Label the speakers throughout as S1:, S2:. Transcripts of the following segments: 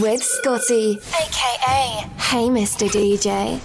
S1: with Scotty, aka Hey Mr. DJ.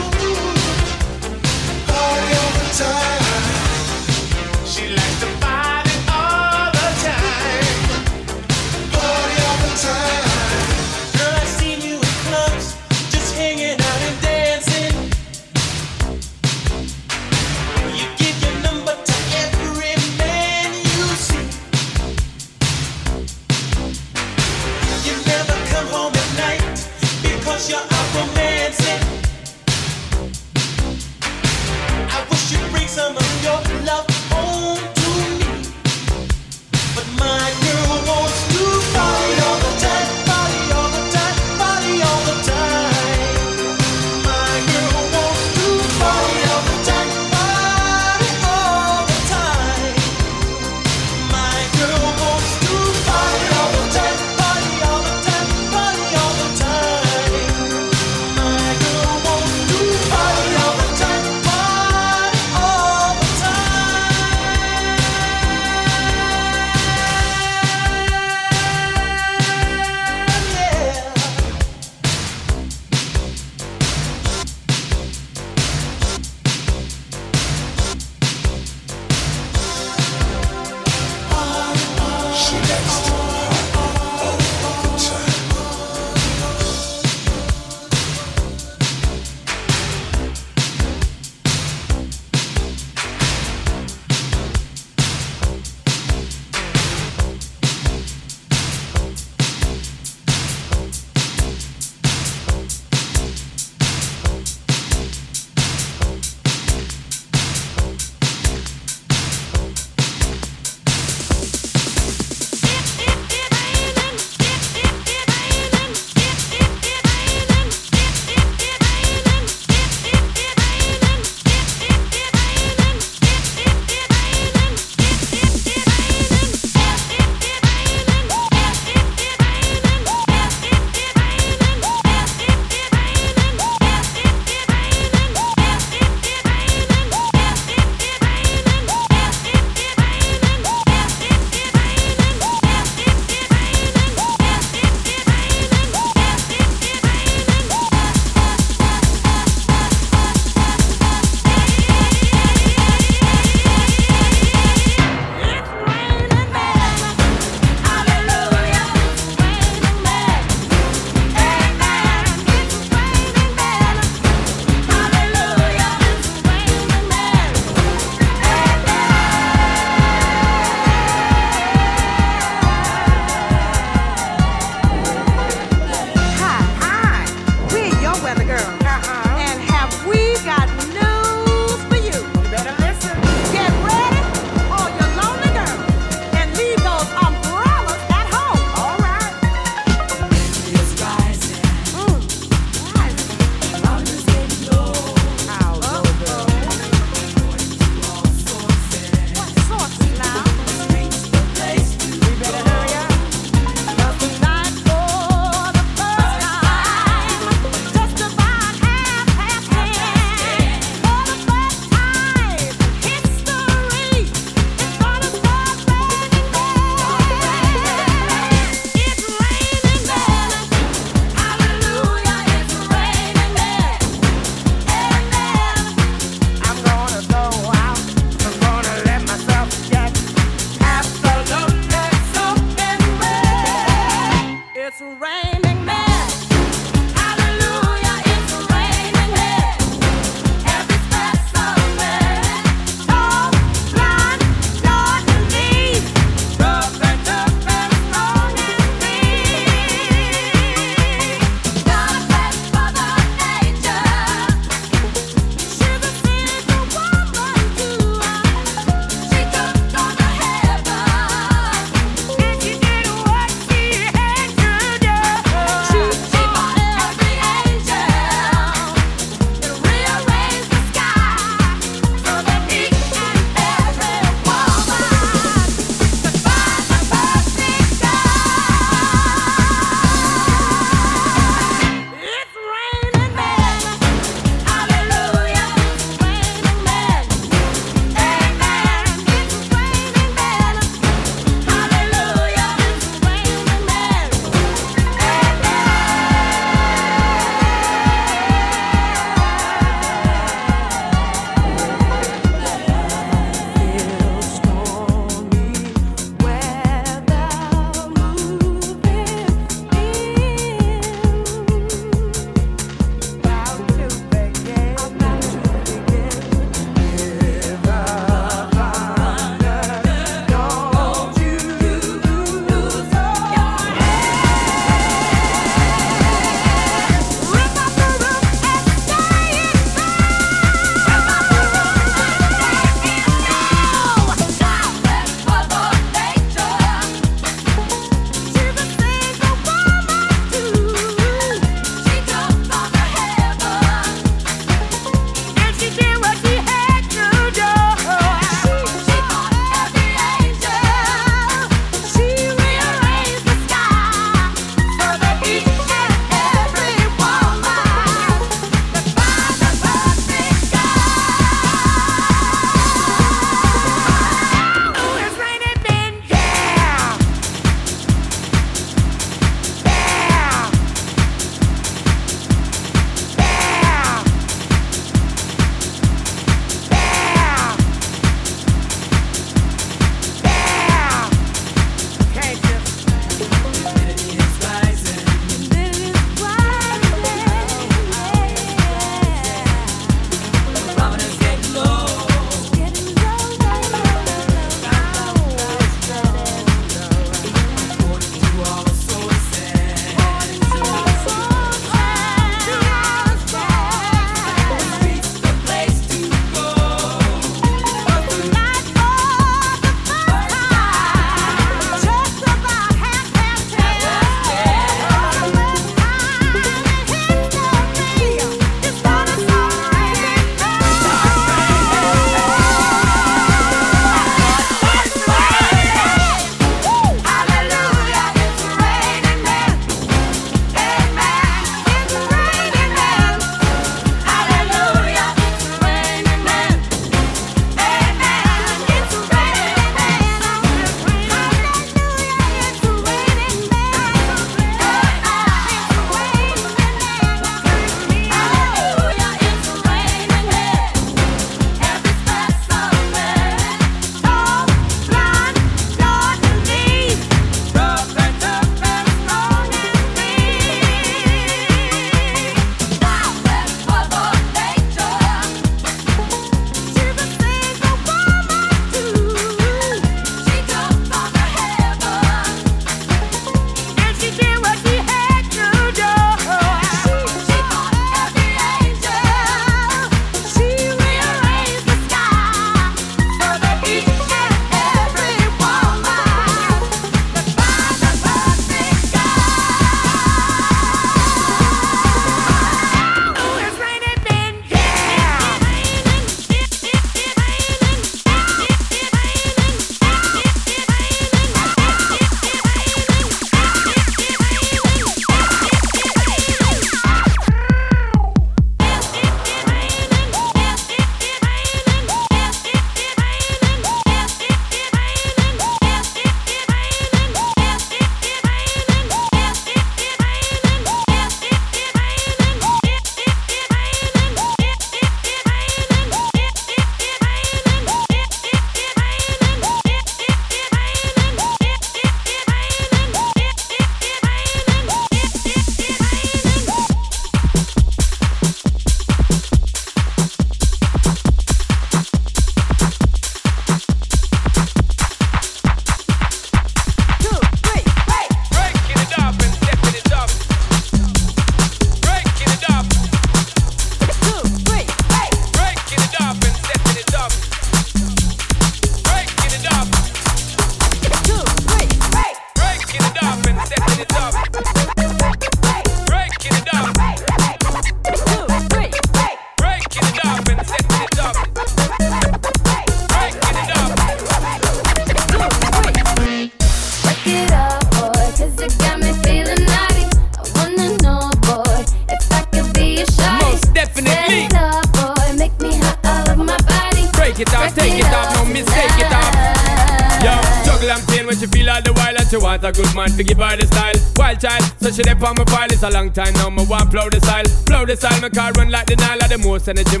S2: and a gym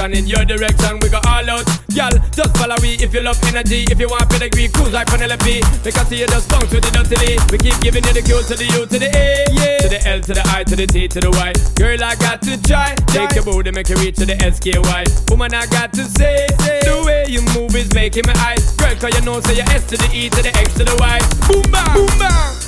S2: direction, in your direction, we go all out. Y'all, just follow me if you love energy. If you want pedigree, cruise like Penelope. Because see you just bounce with the dirty We keep giving you the Q to the U to the A, yeah. To the L to the I to the T to the Y. Girl, I got to try. Take your booty, make you reach to the SKY. Woman, I got to say, say. the way you move is making my eyes. Girl, cause you know, say your S to the E to the X to the Y. Boom, bang, boom, bang.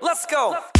S3: Let's go.